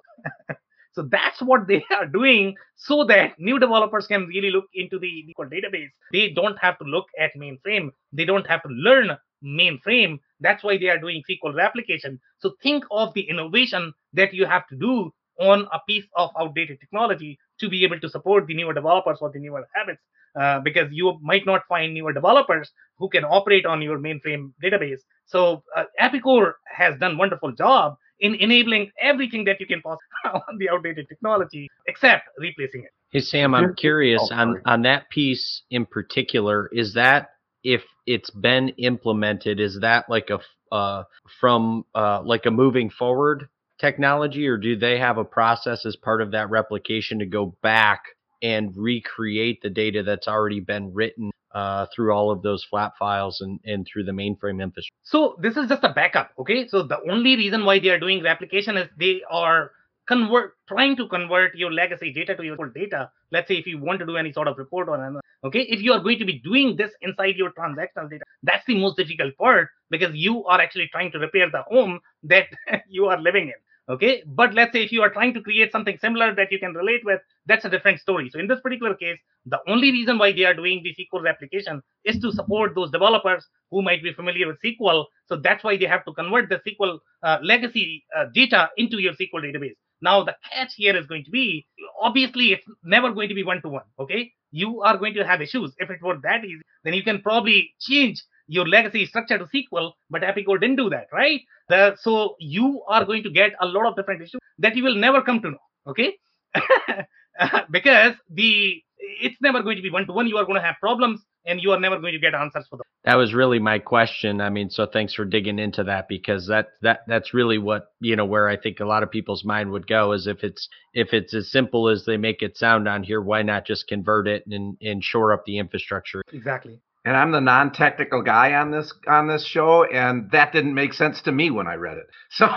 So that's what they are doing so that new developers can really look into the SQL database. They don't have to look at mainframe. They don't have to learn mainframe. That's why they are doing SQL replication. So think of the innovation that you have to do on a piece of outdated technology to be able to support the newer developers or the newer habits. Uh, because you might not find newer developers who can operate on your mainframe database. So uh, Epicor has done wonderful job in enabling everything that you can possibly on the outdated technology, except replacing it. Hey Sam, I'm curious oh, on on that piece in particular. Is that if it's been implemented, is that like a uh, from uh, like a moving forward technology, or do they have a process as part of that replication to go back and recreate the data that's already been written uh, through all of those flat files and, and through the mainframe infrastructure. So this is just a backup. Okay. So the only reason why they are doing replication is they are convert trying to convert your legacy data to your full data. Let's say if you want to do any sort of report or another, okay, if you are going to be doing this inside your transactional data, that's the most difficult part because you are actually trying to repair the home that you are living in okay? But let's say if you are trying to create something similar that you can relate with that's a different story. So in this particular case the only reason why they are doing the sql replication is to support those developers who might be familiar with sql so that's why they have to convert the sql uh, legacy uh, data into your sql database. Now the catch here is going to be obviously it's never going to be one to one okay? You are going to have issues. If it were that easy then you can probably change your legacy structure to SQL, but Epicor didn't do that, right? The, so you are going to get a lot of different issues that you will never come to know, okay? because the it's never going to be one to one. You are going to have problems, and you are never going to get answers for them. That was really my question. I mean, so thanks for digging into that because that that that's really what you know where I think a lot of people's mind would go is if it's if it's as simple as they make it sound on here, why not just convert it and and shore up the infrastructure? Exactly and I'm the non-technical guy on this on this show, and that didn't make sense to me when I read it. So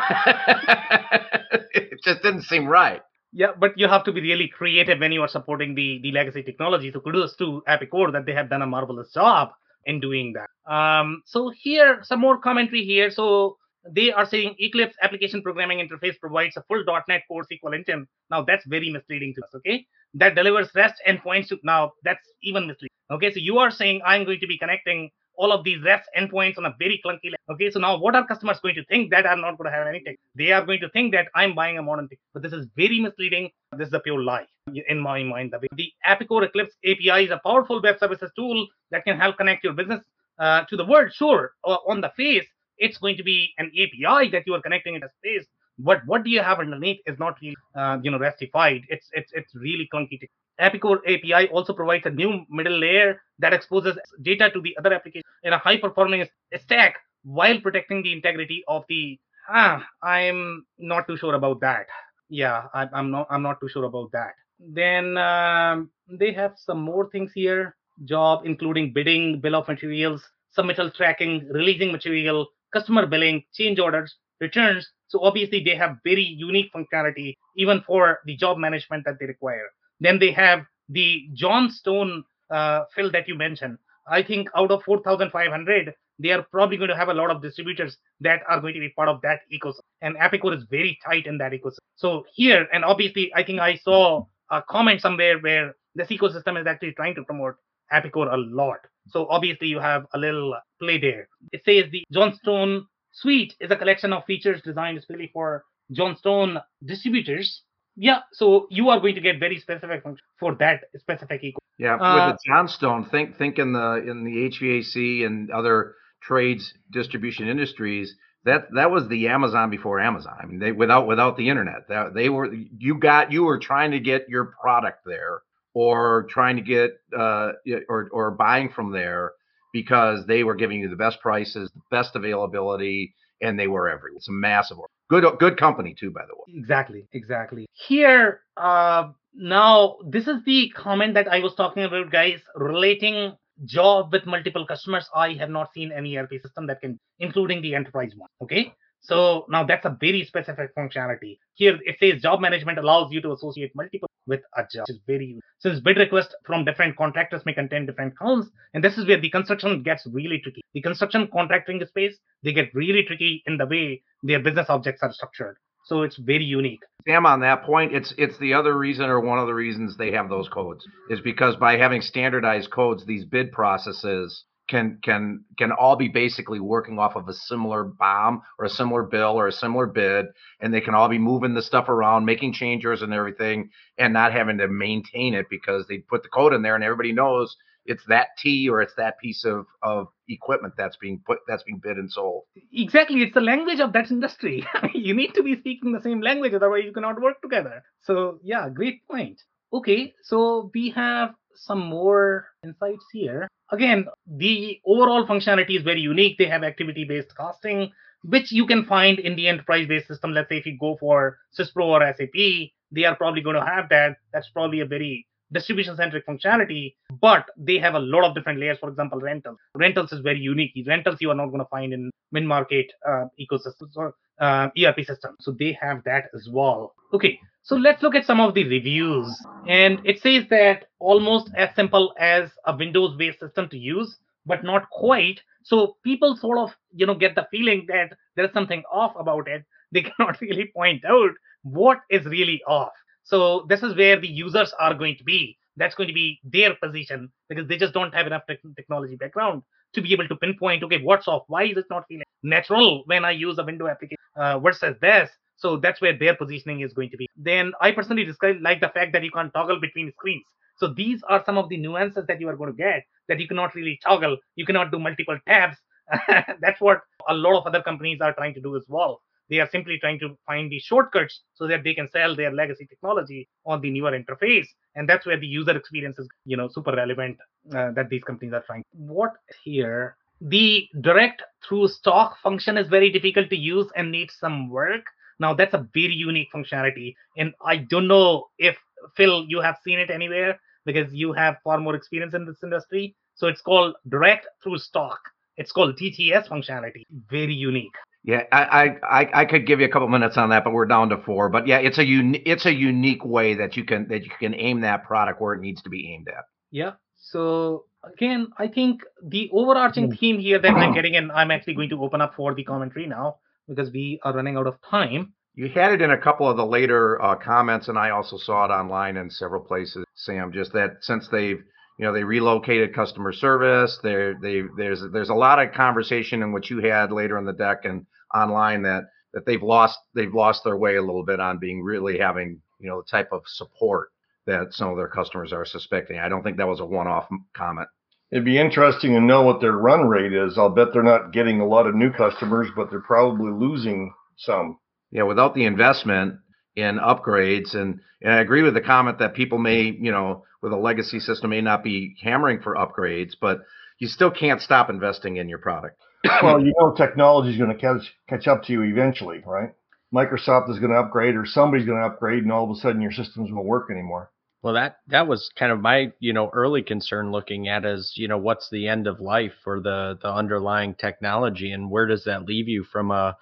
it just didn't seem right. Yeah, but you have to be really creative when you are supporting the the legacy technology. So kudos to Epicor that they have done a marvelous job in doing that. Um, so here some more commentary here. So they are saying Eclipse application programming interface provides a full .NET Core SQL engine. Now that's very misleading to us. Okay, that delivers REST endpoints to now that's even misleading. Okay, so you are saying I'm going to be connecting all of these REST endpoints on a very clunky level. Okay, so now what are customers going to think that I'm not going to have anything? They are going to think that I'm buying a modern thing. But this is very misleading. This is a pure lie in my mind. The Epicor Eclipse API is a powerful web services tool that can help connect your business uh, to the world. Sure, uh, on the face, it's going to be an API that you are connecting in a space. But what do you have underneath is not really, uh, you know, restified. It's it's it's really clunky. Epicor API also provides a new middle layer that exposes data to the other application in a high performing stack while protecting the integrity of the. Ah, I'm not too sure about that. Yeah, I, am not. I'm not too sure about that. Then um, they have some more things here. Job including bidding, bill of materials, submittal tracking, releasing material, customer billing, change orders, returns. So obviously they have very unique functionality even for the job management that they require. Then they have the Johnstone uh, Phil that you mentioned. I think out of 4,500, they are probably going to have a lot of distributors that are going to be part of that ecosystem. And Epicor is very tight in that ecosystem. So here, and obviously, I think I saw a comment somewhere where this ecosystem is actually trying to promote Epicor a lot. So obviously, you have a little play there. It says the Johnstone suite is a collection of features designed especially for Johnstone distributors yeah, so you are going to get very specific function for that specific eco. Yeah, uh, with the Johnstone, think think in the in the HVAC and other trades distribution industries. That that was the Amazon before Amazon. I mean, they without without the internet, that they were you got you were trying to get your product there or trying to get uh or or buying from there because they were giving you the best prices, the best availability, and they were everywhere. It's a massive, good, good company too, by the way. Exactly, exactly. Here, uh, now this is the comment that I was talking about, guys, relating job with multiple customers. I have not seen any ERP system that can, including the enterprise one. Okay. So now that's a very specific functionality. Here it says job management allows you to associate multiple with a job, which is very since bid requests from different contractors may contain different counts, and this is where the construction gets really tricky. The construction contracting space they get really tricky in the way their business objects are structured. So it's very unique. Sam, on that point, it's it's the other reason or one of the reasons they have those codes is because by having standardized codes, these bid processes can can can all be basically working off of a similar bomb or a similar bill or a similar bid and they can all be moving the stuff around making changes and everything and not having to maintain it because they put the code in there and everybody knows it's that T or it's that piece of of equipment that's being put that's being bid and sold. Exactly, it's the language of that industry. you need to be speaking the same language, otherwise you cannot work together. So yeah, great point. Okay, so we have some more insights here. Again, the overall functionality is very unique. They have activity based costing, which you can find in the enterprise based system. Let's say if you go for Syspro or SAP, they are probably going to have that. That's probably a very distribution centric functionality, but they have a lot of different layers. For example, rentals. Rentals is very unique. Rentals you are not going to find in mid market uh, ecosystems or uh, ERP systems. So they have that as well. Okay, so let's look at some of the reviews. And it says that almost as simple as a Windows based system to use, but not quite. So people sort of, you know, get the feeling that there's something off about it. They cannot really point out what is really off. So this is where the users are going to be. That's going to be their position because they just don't have enough technology background to be able to pinpoint, okay, what's off? Why is it not feeling natural when I use a window application uh, versus this? So that's where their positioning is going to be. Then I personally describe like the fact that you can't toggle between screens. So these are some of the nuances that you are going to get that you cannot really toggle. You cannot do multiple tabs. that's what a lot of other companies are trying to do as well. They are simply trying to find the shortcuts so that they can sell their legacy technology on the newer interface. And that's where the user experience is, you know, super relevant uh, that these companies are trying. What here? The direct through stock function is very difficult to use and needs some work. Now that's a very unique functionality, and I don't know if Phil you have seen it anywhere because you have far more experience in this industry. So it's called direct through stock. It's called DTS functionality. Very unique. Yeah, I, I I could give you a couple minutes on that, but we're down to four. But yeah, it's a uni- it's a unique way that you can that you can aim that product where it needs to be aimed at. Yeah. So again, I think the overarching hmm. theme here that I'm getting, and I'm actually going to open up for the commentary now because we are running out of time. You had it in a couple of the later uh, comments, and I also saw it online in several places, Sam. Just that since they've you know they relocated customer service, there they there's there's a lot of conversation in what you had later in the deck and online that that they've lost they've lost their way a little bit on being really having you know the type of support that some of their customers are suspecting. I don't think that was a one-off comment. It'd be interesting to know what their run rate is. I'll bet they're not getting a lot of new customers, but they're probably losing some. Yeah, without the investment in upgrades, and and I agree with the comment that people may, you know, with a legacy system may not be hammering for upgrades, but you still can't stop investing in your product. well, you know, technology is going to catch catch up to you eventually, right? Microsoft is going to upgrade, or somebody's going to upgrade, and all of a sudden your systems won't work anymore. Well, that that was kind of my you know early concern looking at is you know what's the end of life for the the underlying technology and where does that leave you from a,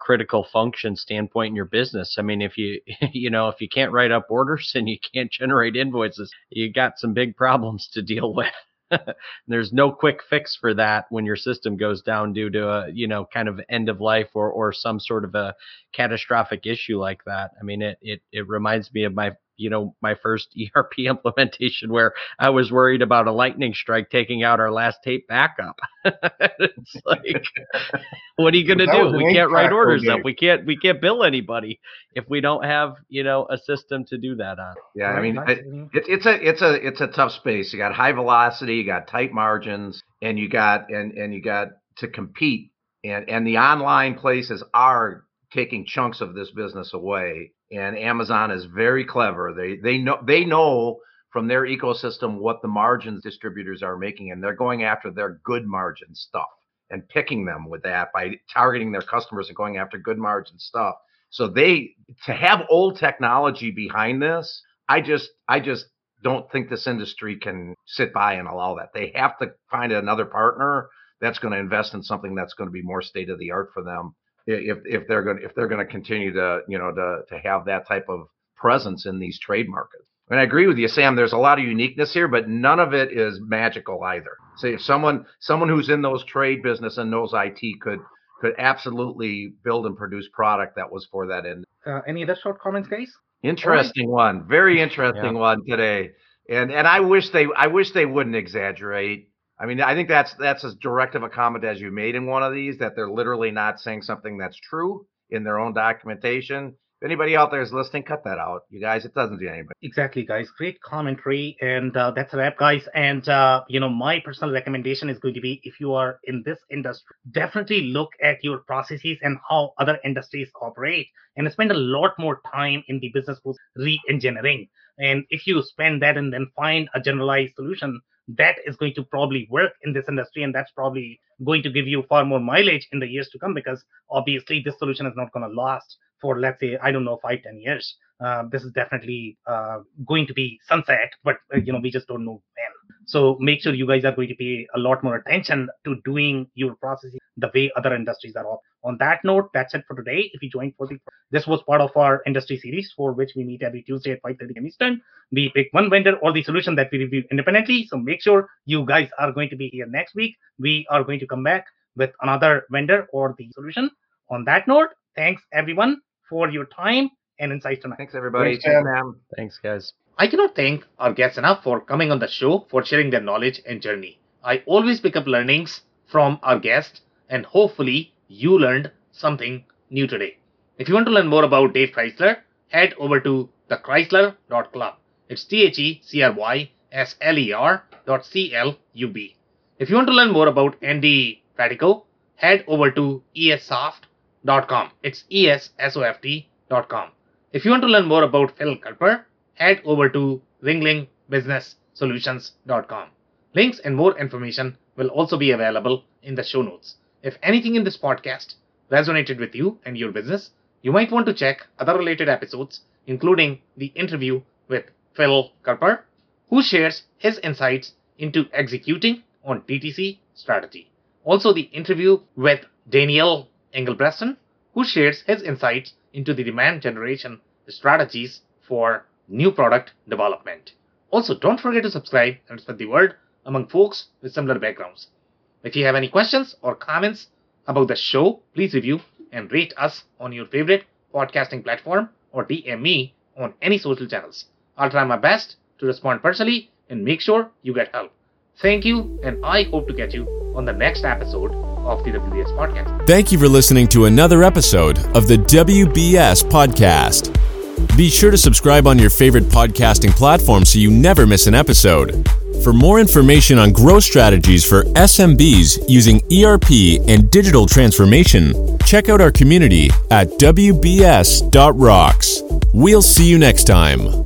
critical function standpoint in your business. I mean, if you you know if you can't write up orders and you can't generate invoices, you got some big problems to deal with. There's no quick fix for that when your system goes down due to a you know kind of end of life or or some sort of a catastrophic issue like that. I mean, it it it reminds me of my you know my first ERP implementation where I was worried about a lightning strike taking out our last tape backup. it's like, what are you going to do? We can't write orders game. up. We can't we can't bill anybody if we don't have you know a system to do that on. Yeah, I mean it, it, it's a it's a it's a tough space. You got high velocity, you got tight margins, and you got and and you got to compete. And and the online places are taking chunks of this business away and Amazon is very clever. They they know they know from their ecosystem what the margins distributors are making, and they're going after their good margin stuff and picking them with that by targeting their customers and going after good margin stuff. So they to have old technology behind this, I just I just don't think this industry can sit by and allow that. They have to find another partner that's going to invest in something that's going to be more state of the art for them if if they're going to, if they're going to continue to you know to to have that type of presence in these trade markets. And I agree with you, Sam. There's a lot of uniqueness here, but none of it is magical either. So if someone someone who's in those trade business and knows IT could could absolutely build and produce product that was for that end. Uh, any other short comments, guys? Interesting right. one, very interesting yeah. one today. And and I wish they I wish they wouldn't exaggerate. I mean, I think that's that's as direct of a comment as you made in one of these that they're literally not saying something that's true in their own documentation if anybody out there is listening, cut that out, you guys. It doesn't do anybody. Exactly, guys. Great commentary, and uh, that's a wrap, guys. And uh, you know, my personal recommendation is going to be if you are in this industry, definitely look at your processes and how other industries operate, and spend a lot more time in the business re-engineering. And if you spend that and then find a generalized solution that is going to probably work in this industry and that's probably going to give you far more mileage in the years to come because obviously this solution is not going to last for let's say i don't know five ten years uh, this is definitely uh, going to be sunset but uh, you know we just don't know when. So make sure you guys are going to pay a lot more attention to doing your processes the way other industries are off. on that note that's it for today. If you joined for the this was part of our industry series for which we meet every tuesday at 5.30 p.m eastern. We pick one vendor or the solution that we review independently. So make sure you guys are going to be here next week. We are going to come back with another vendor or the solution. On that note thanks everyone for your time and insights tonight. Thanks, everybody. Thanks, Sam. Thanks, guys. I cannot thank our guests enough for coming on the show for sharing their knowledge and journey. I always pick up learnings from our guests, and hopefully, you learned something new today. If you want to learn more about Dave Chrysler, head over to thechrysler.club. It's T H E C R Y S L E R dot C L U B. If you want to learn more about Andy Fatico, head over to ESSoft com. It's com. If you want to learn more about Phil Culper, head over to ringlingbusinesssolutions.com. Links and more information will also be available in the show notes. If anything in this podcast resonated with you and your business, you might want to check other related episodes, including the interview with Phil Culper, who shares his insights into executing on DTC strategy. Also, the interview with Daniel Engelbrechten, who shares his insights into the demand generation strategies for new product development. Also, don't forget to subscribe and spread the word among folks with similar backgrounds. If you have any questions or comments about the show, please review and rate us on your favorite podcasting platform or DM me on any social channels. I'll try my best to respond personally and make sure you get help. Thank you, and I hope to get you on the next episode of the WBS Podcast. Thank you for listening to another episode of the WBS Podcast. Be sure to subscribe on your favorite podcasting platform so you never miss an episode. For more information on growth strategies for SMBs using ERP and digital transformation, check out our community at WBS.rocks. We'll see you next time.